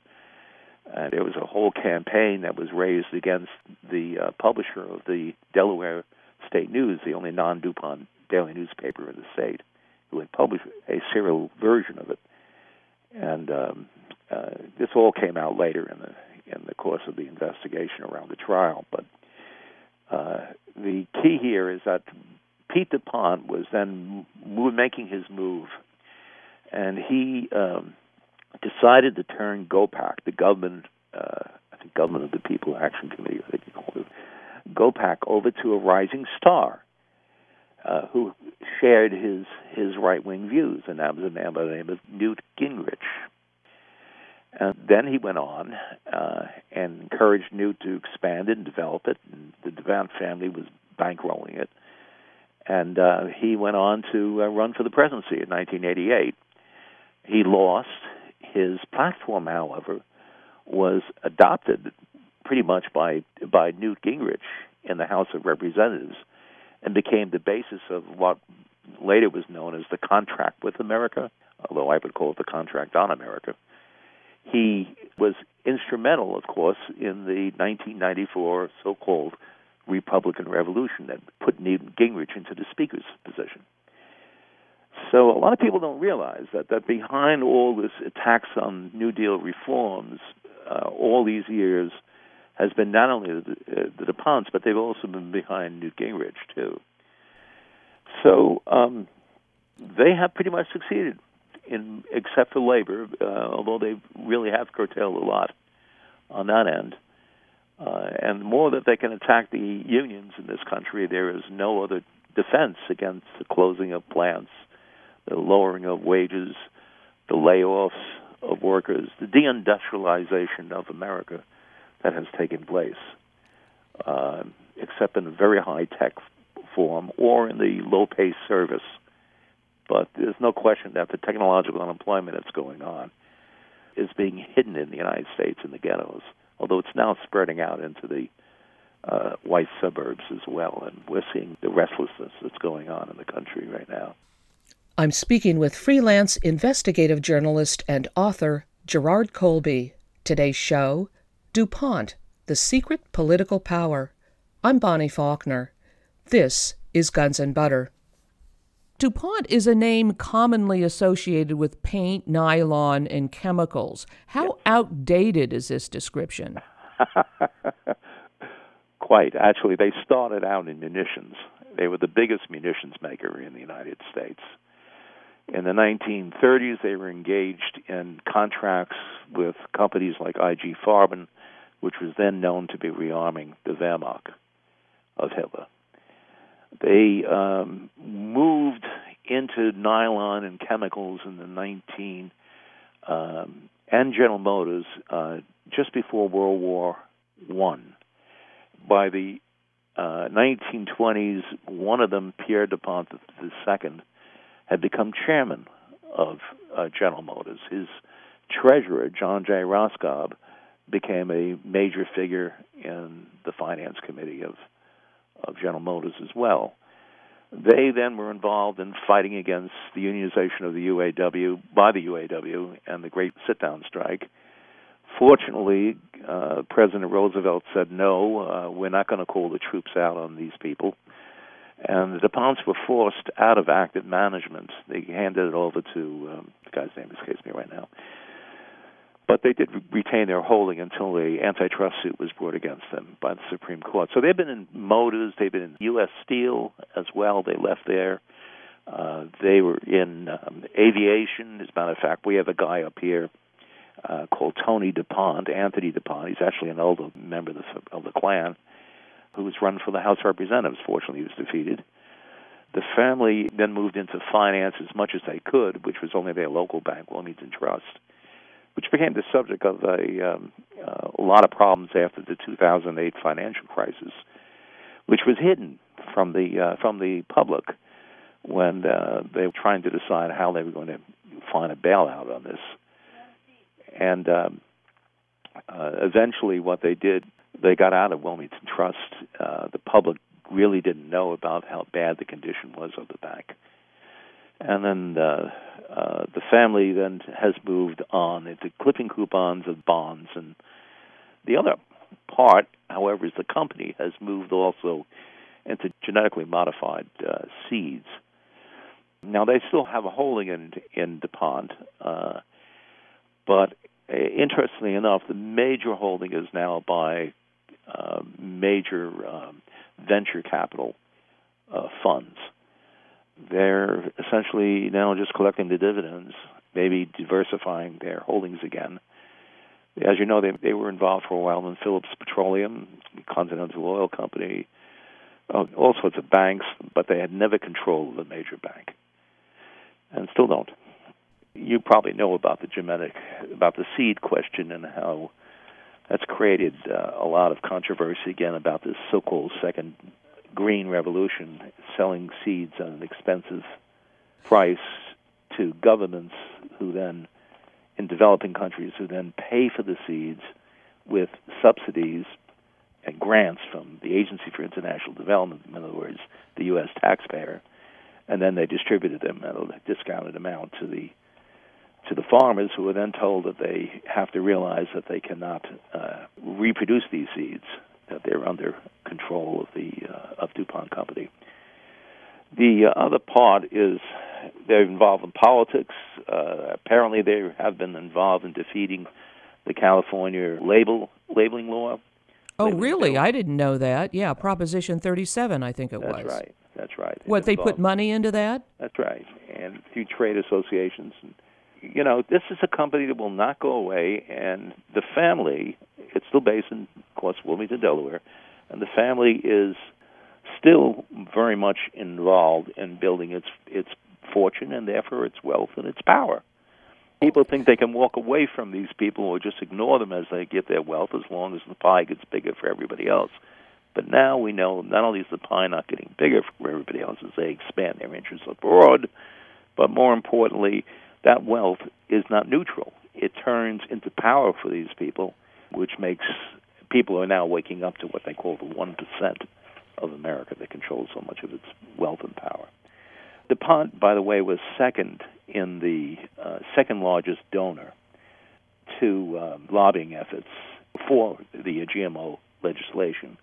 [SPEAKER 4] And there was a whole campaign that was raised against the uh, publisher of the Delaware State News, the only non-DuPont daily newspaper in the state, who had published a serial version of it. And um, uh, this all came out later in the in the course of the investigation around the trial, but uh, the key here is that Pete DuPont was then making his move, and he um, decided to turn GOPAC, the government, uh, I think Government of the People Action Committee, I think you call it, GOPAC, over to a rising star uh, who shared his his right wing views, and that was a man by the name of Newt Gingrich. And then he went on uh, and encouraged Newt to expand it and develop it. And the DuPont family was bankrolling it. And uh, he went on to uh, run for the presidency in 1988. He lost. His platform, however, was adopted pretty much by by Newt Gingrich in the House of Representatives, and became the basis of what later was known as the Contract with America, although I would call it the Contract on America. He was instrumental, of course, in the 1994 so-called Republican Revolution that put Newt Gingrich into the Speaker's position. So a lot of people don't realize that that behind all this attacks on New Deal reforms, uh, all these years, has been not only the, uh, the DuPonts, but they've also been behind Newt Gingrich too. So um, they have pretty much succeeded, in except for labor, uh, although they really have curtailed a lot on that end. Uh, and the more that they can attack the unions in this country, there is no other defense against the closing of plants, the lowering of wages, the layoffs of workers, the deindustrialization of America that has taken place, uh, except in a very high tech form or in the low pay service. But there's no question that the technological unemployment that's going on is being hidden in the United States in the ghettos although it's now spreading out into the uh, white suburbs as well. And we're seeing the restlessness that's going on in the country right now.
[SPEAKER 1] I'm speaking with freelance investigative journalist and author Gerard Colby. Today's show DuPont, The Secret Political Power. I'm Bonnie Faulkner. This is Guns and Butter. DuPont is a name commonly associated with paint, nylon, and chemicals. How outdated is this description?
[SPEAKER 4] Quite. Actually, they started out in munitions. They were the biggest munitions maker in the United States. In the 1930s, they were engaged in contracts with companies like IG Farben, which was then known to be rearming the Wehrmacht of Hitler. They um, moved into nylon and chemicals in the 19 um, and General Motors uh, just before World War One. By the uh, 1920s, one of them, Pierre Dupont II, had become chairman of uh, General Motors. His treasurer, John J. Raskob, became a major figure in the finance committee of of General Motors as well. They then were involved in fighting against the unionization of the UAW by the UAW and the Great Sit Down Strike. Fortunately, uh, President Roosevelt said, no, uh, we're not going to call the troops out on these people. And the DuPonts were forced out of active management. They handed it over to, um, the guy's name escapes me right now, but they did retain their holding until the antitrust suit was brought against them by the Supreme Court. So they've been in Motors, they've been in U.S. Steel as well. They left there. Uh, they were in um, aviation. As a matter of fact, we have a guy up here uh, called Tony DuPont, Anthony DuPont. He's actually an older member of the, of the clan who was run for the House of Representatives. Fortunately, he was defeated. The family then moved into finance as much as they could, which was only their local bank, Wilmington Trust which became the subject of a, um, uh, a lot of problems after the 2008 financial crisis, which was hidden from the uh, from the public when uh, they were trying to decide how they were going to find a bailout on this. And um, uh, eventually, what they did, they got out of Wilmington Trust. Uh, the public really didn't know about how bad the condition was of the bank. And then uh, uh, the family then has moved on. Into clipping coupons of bonds, and the other part, however, is the company has moved also into genetically modified uh, seeds. Now they still have a holding in in DuPont, uh, but uh, interestingly enough, the major holding is now by uh, major um, venture capital uh, funds they're essentially now just collecting the dividends, maybe diversifying their holdings again. As you know, they they were involved for a while in Phillips Petroleum, Continental Oil Company, oh, all sorts of banks, but they had never controlled a major bank, and still don't. You probably know about the genetic, about the seed question, and how that's created uh, a lot of controversy again about this so-called second green revolution, selling seeds at an expensive price to governments who then, in developing countries, who then pay for the seeds with subsidies and grants from the Agency for International Development, in other words, the U.S. taxpayer, and then they distributed them at a discounted amount to the to the farmers, who are then told that they have to realize that they cannot uh, reproduce these seeds, that they're under control of the uh, of DuPont Company. The uh, other part is they're involved in politics. Uh, apparently, they have been involved in defeating the California label labeling law.
[SPEAKER 1] Oh,
[SPEAKER 4] Labeling
[SPEAKER 1] really?
[SPEAKER 4] bill.
[SPEAKER 1] I didn't know that. Yeah, Proposition 37, I think it
[SPEAKER 4] That's
[SPEAKER 1] was.
[SPEAKER 4] right. That's right.
[SPEAKER 1] What, they put money into that?
[SPEAKER 4] That's right. And few trade associations. And, you know, this is a company that will not go away. And the family, it's still based in, of course, Wilmington, Delaware. And the family is still very much involved in building its its fortune and therefore its wealth and its power. People think they can walk away from these people or just ignore them as they get their wealth as long as the pie gets bigger for everybody else. But now we know not only is the pie not getting bigger for everybody else as they expand their interests abroad, but more importantly, that wealth is not neutral. It turns into power for these people, which makes people are now waking up to what they call the 1% of America that controls so much of its wealth and power. DuPont, by the way, was second in the uh, second largest donor to uh, lobbying efforts for the GMO legislation.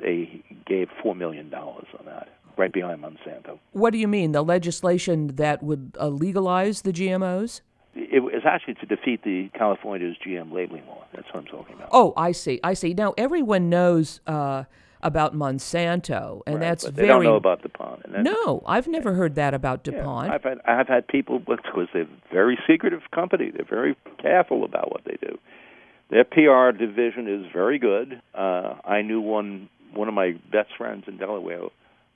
[SPEAKER 4] They gave $4 million on that, right behind Monsanto.
[SPEAKER 1] What do you mean? The legislation that would uh, legalize the GMOs?
[SPEAKER 4] It was actually to defeat the California's GM labeling law. That's what I'm talking about.
[SPEAKER 1] Oh, I see. I see. Now everyone knows uh, about Monsanto, and
[SPEAKER 4] Right,
[SPEAKER 1] that's
[SPEAKER 4] but
[SPEAKER 1] very
[SPEAKER 4] they don't know about DuPont.
[SPEAKER 1] No. I've never heard that about
[SPEAKER 4] Yeah,
[SPEAKER 1] DuPont.
[SPEAKER 4] I've had I've had people because they're a very secretive company. They're very careful about what they do. Their PR division is very good. Uh, I knew one one of my best friends in Delaware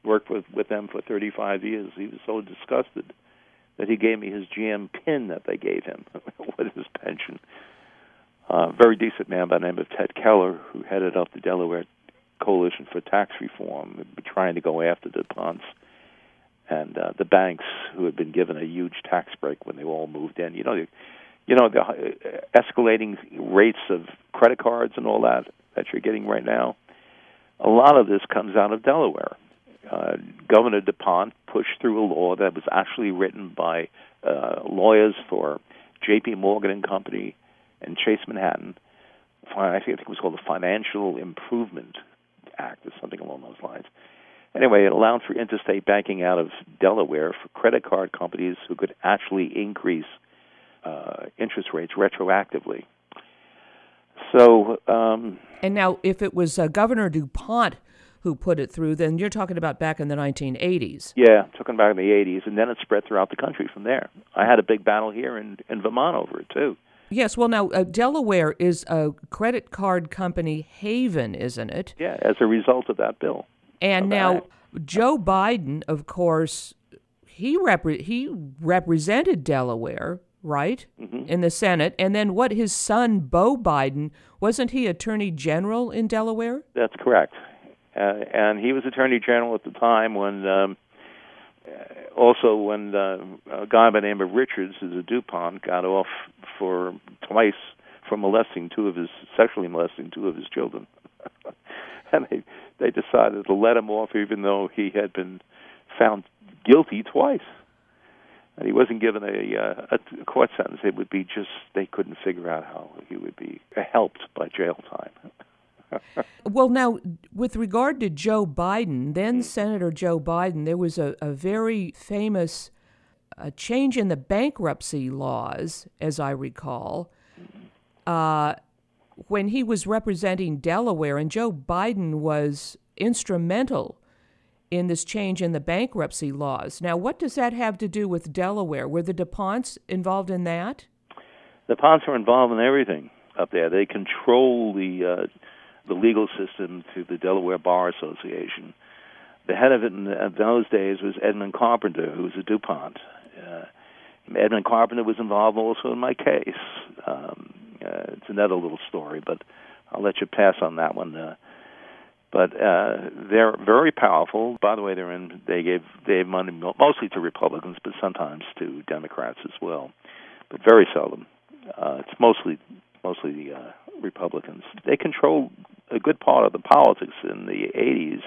[SPEAKER 4] worked with with them for 35 years. He was so disgusted that he gave me his GM pin that they gave him with his pension. Uh, very decent man by the name of Ted Keller, who headed up the Delaware Coalition for Tax Reform, trying to go after DuPont's and uh, the banks who had been given a huge tax break when they all moved in. You know, the, you know the uh, escalating rates of credit cards and all that that you're getting right now. A lot of this comes out of Delaware. Uh, Governor DuPont pushed through a law that was actually written by uh, lawyers for J.P. Morgan and Company and Chase Manhattan. I think it was called the Financial Improvement Act or something along those lines. Anyway, it allowed for interstate banking out of Delaware for credit card companies who could actually increase uh, interest rates retroactively. So, um,
[SPEAKER 1] and now, if it was uh, Governor DuPont who put it through, then you're talking about back in the 1980s.
[SPEAKER 4] yeah, talking back in the 80s, and then it spread throughout the country from there. I had a big battle here in, in Vermont over it, too.
[SPEAKER 1] Yes. Well, now uh, Delaware is a credit card company haven, isn't it?
[SPEAKER 4] Yeah, as a result of that bill.
[SPEAKER 1] And now
[SPEAKER 4] that.
[SPEAKER 1] Joe Biden, of course, he repre- he represented Delaware, right,
[SPEAKER 4] Mm-hmm.
[SPEAKER 1] in the Senate. And then what? His son, Beau Biden, wasn't he Attorney General in Delaware?
[SPEAKER 4] That's correct. Uh, and he was Attorney General at the time when, um, uh, also when uh, a guy by the name of Richards, who's a DuPont, got off for twice for molesting two of his, sexually molesting two of his children. and they, they decided to let him off even though he had been found guilty twice. And he wasn't given a, uh, a court sentence. It would be just, they couldn't figure out how he would be helped by jail time.
[SPEAKER 1] Well, now, with regard to Joe Biden, then Senator Joe Biden, there was a, a very famous change in the bankruptcy laws, as I recall, uh, when he was representing Delaware, and Joe Biden was instrumental in this change in the bankruptcy laws. Now, what does that have to do with Delaware? Were the DuPonts involved in that?
[SPEAKER 4] the Ponts are involved in everything. up there. They control the uh, the legal system through the Delaware Bar Association. The head of it in, in those days was Edmund Carpenter, who was a DuPont. Uh, Edmund Carpenter was involved also in my case. Um, uh, it's another little story, but I'll let you pass on that one. Uh, but uh, they're very powerful. By the way, they're in. They gave they gave money mostly to Republicans, but sometimes to Democrats as well, but very seldom. Uh, it's mostly mostly uh, Republicans. They control a good part of the politics in the 80s,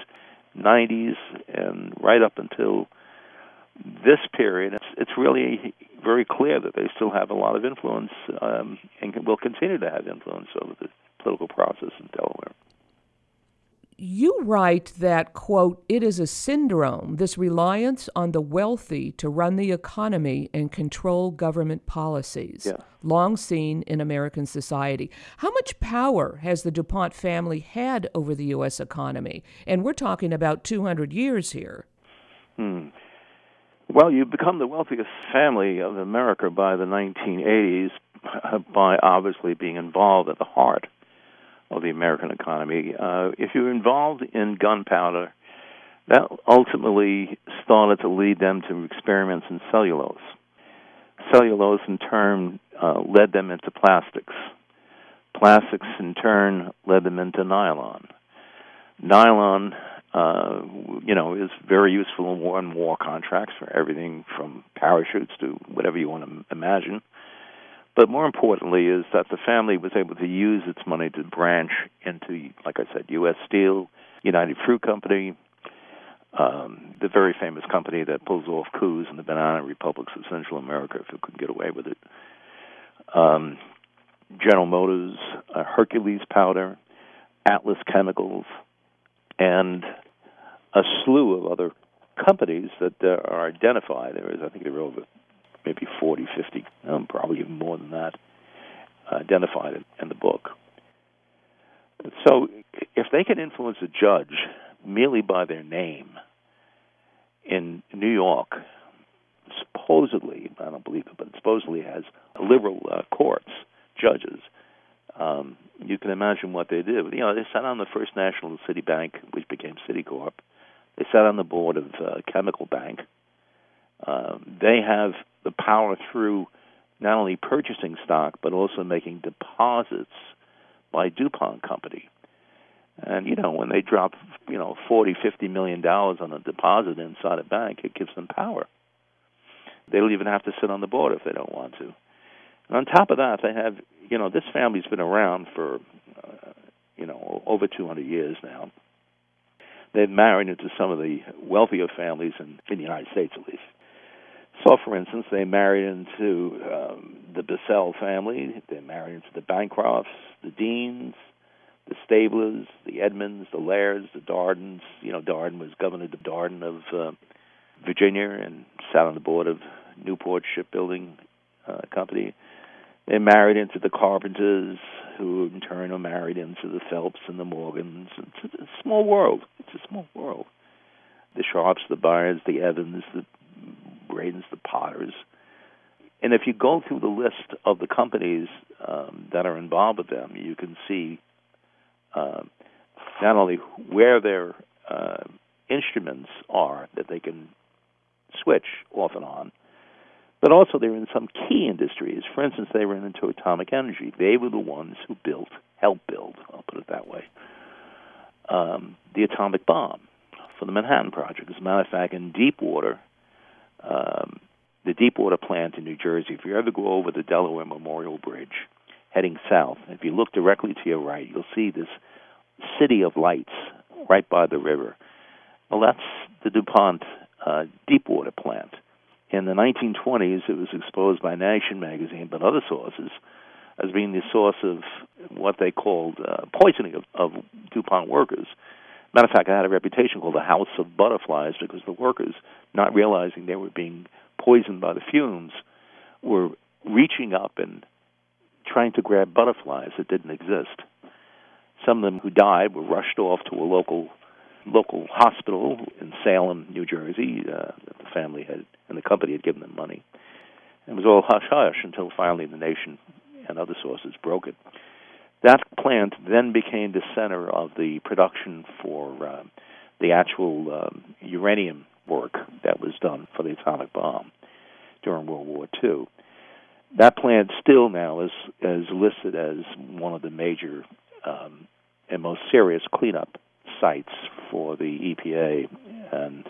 [SPEAKER 4] 90s, and right up until this period. It's, it's really very clear that they still have a lot of influence um, and will continue to have influence over the political process in Delaware.
[SPEAKER 1] You write that, quote, it is a syndrome, this reliance on the wealthy to run the economy and control government policies,
[SPEAKER 4] yeah.
[SPEAKER 1] long seen in American society. How much power has the DuPont family had over the U.S. economy? And we're talking about 200 years here.
[SPEAKER 4] Hmm. Well, you become the wealthiest family of America by the 1980s by obviously being involved at the heart of the American economy. Uh, if you're involved in gunpowder, that ultimately started to lead them to experiments in cellulose. Cellulose, in turn, uh, led them into plastics. Plastics, in turn, led them into nylon. Nylon, uh, you know, is very useful in war and war contracts for everything from parachutes to whatever you want to imagine. But more importantly, is that the family was able to use its money to branch into, like I said, U.S. Steel, United Fruit Company, um, the very famous company that pulls off coups in the banana republics of Central America, if it could get away with it. Um, General Motors, uh, Hercules Powder, Atlas Chemicals, and a slew of other companies that uh, are identified. There is, I think, there are over maybe 40, 50, um, probably even more than that, uh, identified in, in the book. So if they can influence a judge merely by their name in New York, supposedly, I don't believe it, but supposedly has liberal uh, courts, judges, um, you can imagine what they did. You know, they sat on the First National City Bank, which became Citicorp. They sat on the board of uh, Chemical Bank. Um, they have the power through not only purchasing stock but also making deposits by DuPont Company. And you know, when they drop, you know, forty, fifty million dollars on a deposit inside a bank, it gives them power. They don't even have to sit on the board if they don't want to. And on top of that, they have, you know, this family's been around for, uh, you know, over 200 years now. They've married into some of the wealthier families in, in the United States, at least. So, for instance, they married into um, the Bissell family. They married into the Bancrofts, the Deans, the Stablers, the Edmonds, the Lairds, the Dardens. You know, Darden was Governor Darden of uh, Virginia and sat on the board of Newport Shipbuilding uh, Company. They married into the Carpenters, who in turn are married into the Phelps and the Morgans. It's a small world. It's a small world. The Sharps, the Byers, the Evans, the Bradens, the Potters. And if you go through the list of the companies um, that are involved with them, you can see uh, not only where their uh, instruments are that they can switch off and on, but also they're in some key industries. For instance, they were into atomic energy. They were the ones who built, helped build, I'll put it that way, um, the atomic bomb for the Manhattan Project. As a matter of fact, in Deepwater, um, the Deepwater plant in New Jersey, if you ever go over the Delaware Memorial Bridge heading south, if you look directly to your right, you'll see this city of lights right by the river. Well, that's the DuPont uh, Deepwater plant. In the 1920s, it was exposed by Nation magazine, but other sources, as being the source of what they called uh, poisoning of, of DuPont workers. Matter of fact, I had a reputation called the House of Butterflies because the workers, not realizing they were being poisoned by the fumes, were reaching up and trying to grab butterflies that didn't exist. Some of them who died were rushed off to a local local hospital in Salem, New Jersey. Uh, the family had and the company had given them money. It was all hush hush until finally the nation and other sources broke it. That plant then became the center of the production for uh, the actual um, uranium work that was done for the atomic bomb during World War II. That plant still now is is listed as one of the major um, and most serious cleanup sites for the EPA, and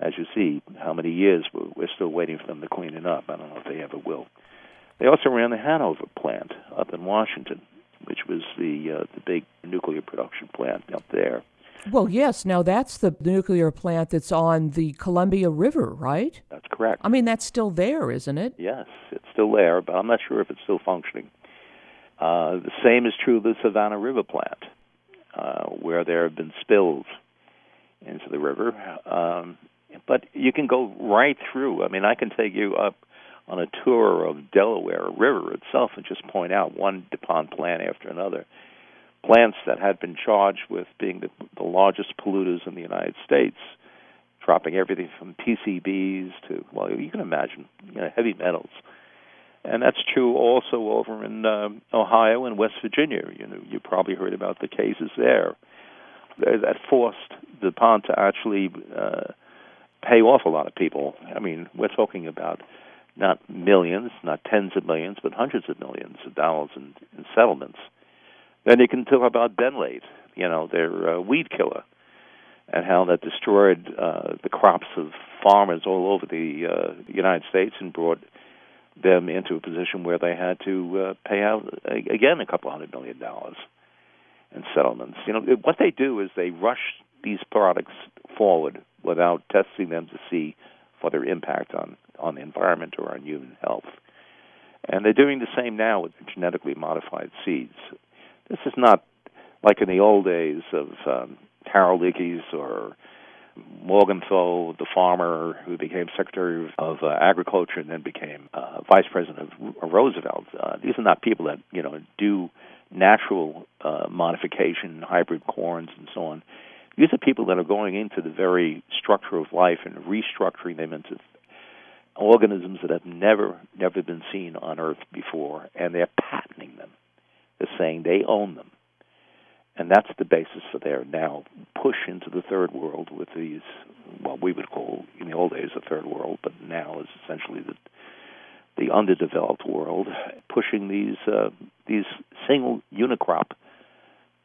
[SPEAKER 4] as you see, how many years we're, we're still waiting for them to clean it up. I don't know if they ever will. They also ran the Hanford plant up in Washington, which was the uh, the big nuclear production plant up there.
[SPEAKER 1] Well, yes. Now that's the nuclear plant that's on the Columbia River, right?
[SPEAKER 4] That's correct.
[SPEAKER 1] I mean, that's still there, isn't it?
[SPEAKER 4] Yes, it's still there, but I'm not sure if it's still functioning. Uh, the same is true of the Savannah River plant, uh, where there have been spills into the river. Um, but you can go right through. I mean, I can take you up on a tour of Delaware River itself and just point out one DuPont plant after another. Plants that had been charged with being the, the largest polluters in the United States, dropping everything from PCBs to, well, you can imagine, you know, heavy metals. And that's true also over in uh, Ohio and West Virginia. You know, you probably heard about the cases there that forced DuPont to actually uh, pay off a lot of people. I mean, we're talking about not millions, not tens of millions, but hundreds of millions of dollars in, in settlements. Then you can talk about benlate, you know, their uh, weed killer, and how that destroyed uh, the crops of farmers all over the uh, United States and brought them into a position where they had to uh, pay out again a couple hundred million dollars in settlements. You know, what they do is they rush these products forward without testing them to see for their impact on on the environment or on human health. And they're doing the same now with genetically modified seeds. This is not like in the old days of um, Harold Ickes or Morgenthau, the farmer who became Secretary of uh, Agriculture and then became uh, Vice President of Roosevelt. Uh, these are not people that you know do natural uh, modification, hybrid corns, and so on. These are people that are going into the very structure of life and restructuring them into organisms that have never, never been seen on Earth before, and they're patenting them. They're saying they own them. And that's the basis for their now push into the third world with these, what we would call in the old days the third world, but now is essentially the the underdeveloped world, pushing these uh, these single unicrop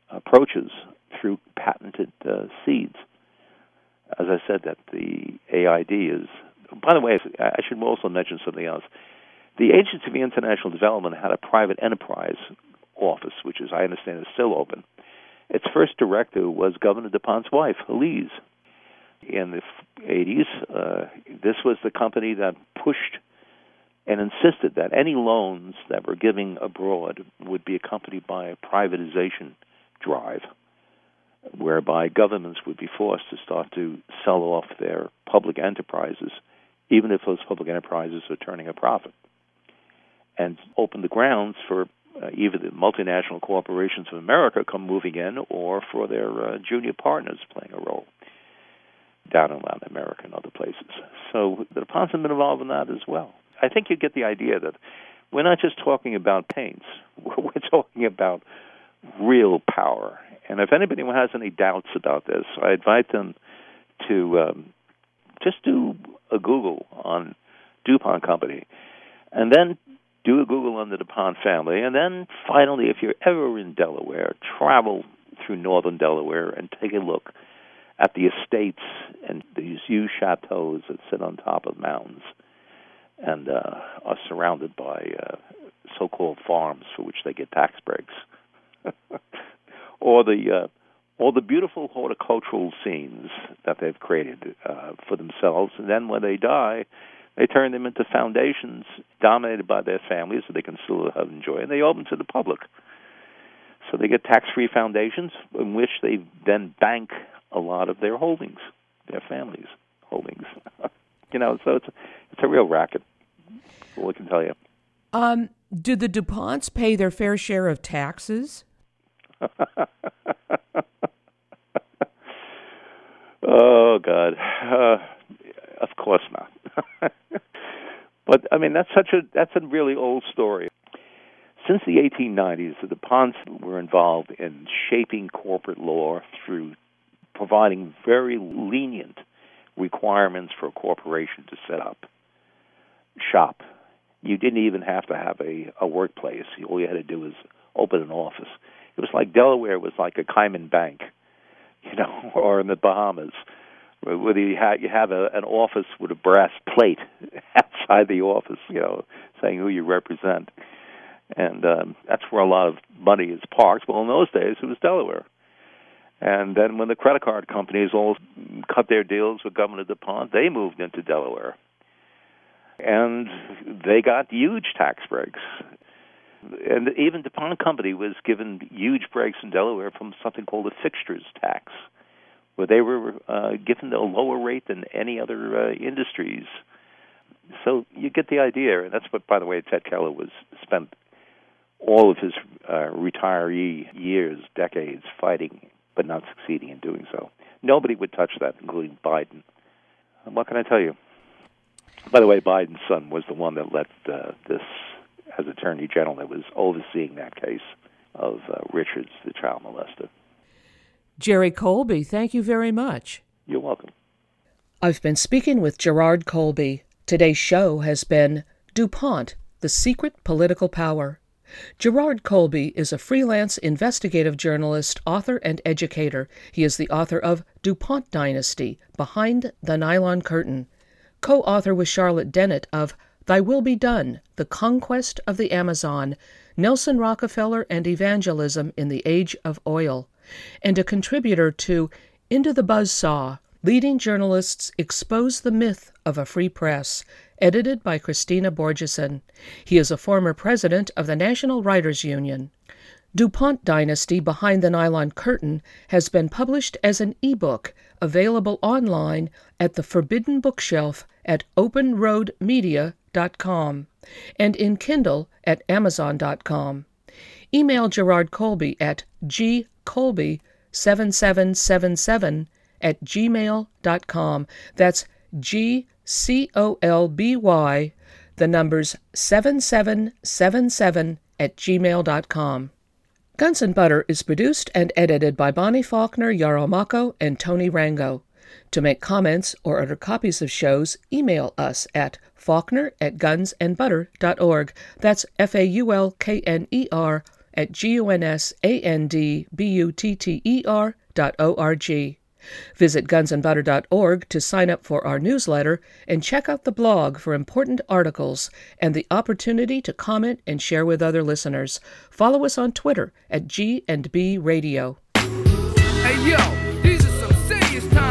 [SPEAKER 4] approaches through patented uh, seeds. As I said, that the AID is. By the way, I should also mention something else. The Agency for International Development had a private enterprise office, which is, I understand, is still open. Its first director was Governor DuPont's wife, Elise. In the 80s, uh, this was the company that pushed and insisted that any loans that were given abroad would be accompanied by a privatization drive whereby governments would be forced to start to sell off their public enterprises, even if those public enterprises are turning a profit, and open the grounds for uh, either the multinational corporations of America come moving in or for their uh, junior partners playing a role down in Latin America and other places. So the DuPonts have been involved in that as well. I think you get the idea that we're not just talking about paints, we're talking about real power and if anybody has any doubts about this, I invite them to um, just do a Google on DuPont Company, and then do a Google on the DuPont family, and then finally, if you're ever in Delaware, travel through northern Delaware and take a look at the estates and these huge chateaus that sit on top of mountains and uh, are surrounded by uh, so-called farms for which they get tax breaks. or the uh, or the beautiful horticultural scenes that they've created uh, for themselves, and then when they die, they turn them into foundations dominated by their families so they can still have enjoy, and they open to the public. So they get tax-free foundations in which they then bank a lot of their holdings, their families' holdings. you know, so it's it's a real racket. All I can tell you.
[SPEAKER 1] Um, do the Duponts pay their fair share of taxes?
[SPEAKER 4] oh God, uh, of course not. but I mean, that's such a that's a really old story. Since the 1890s, the DuPonts were involved in shaping corporate law through providing very lenient requirements for a corporation to set up shop. You didn't even have to have a, a workplace. All you had to do was open an office. It was like Delaware was like a Cayman Bank, you know, or in the Bahamas, where you have you have a, an office with a brass plate outside the office, you know, saying who you represent, and um, that's where a lot of money is parked. Well, in those days, it was Delaware. And then when the credit card companies all cut their deals with Governor DuPont, they moved into Delaware. And they got huge tax breaks. And even the DuPont Company was given huge breaks in Delaware from something called a fixtures tax, where they were uh, given a lower rate than any other uh, industries. So you get the idea, and that's what, by the way, Ted Keller was spent all of his uh, retiree years, decades, fighting but not succeeding in doing so. Nobody would touch that, including Biden. What can I tell you? By the way, Biden's son was the one that let uh, this, as Attorney General, that was overseeing that case of uh, Richards, the child molester.
[SPEAKER 1] Jerry Colby, thank you very much.
[SPEAKER 4] You're welcome.
[SPEAKER 1] I've been speaking with Gerard Colby. Today's show has been DuPont, the Secret Political Power. Gerard Colby is a freelance investigative journalist, author, and educator. He is the author of DuPont Dynasty Behind the Nylon Curtain, co author with Charlotte Dennett of Thy Will Be Done The Conquest of the Amazon, Nelson Rockefeller and Evangelism in the Age of Oil, and a contributor to Into the Buzz Saw Leading Journalists Expose the Myth of a Free Press edited by Kristina Borjesson. He is a former president of the National Writers Union. DuPont Dynasty Behind the Nylon Curtain has been published as an ebook available online at the Forbidden Bookshelf at and in Kindle at amazon.com. Email Gerard Colby at gcolby7777 at gmail.com. That's G C O L B Y, the numbers 7777 at gmail.com. Guns and Butter is produced and edited by Bonnie Faulkner, Yarrow Mahko, and Tony Rango. To make comments or order copies of shows, email us at faulkner at gunsandbutter.org. That's F A U L K N E R at G U N S A N D B U T T E R dot O R G. Visit gunsandbutter.org to sign up for our newsletter and check out the blog for important articles and the opportunity to comment and share with other listeners. Follow us on Twitter at G&B Radio.
[SPEAKER 3] Hey yo,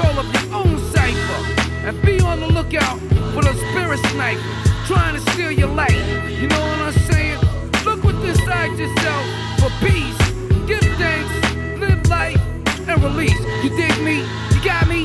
[SPEAKER 3] control of your own cipher. And be on the lookout for those spirit sniper trying to steal your life. You know what I'm saying? Look what's inside yourself for peace. Give thanks, live life, and release. You dig me? You got me?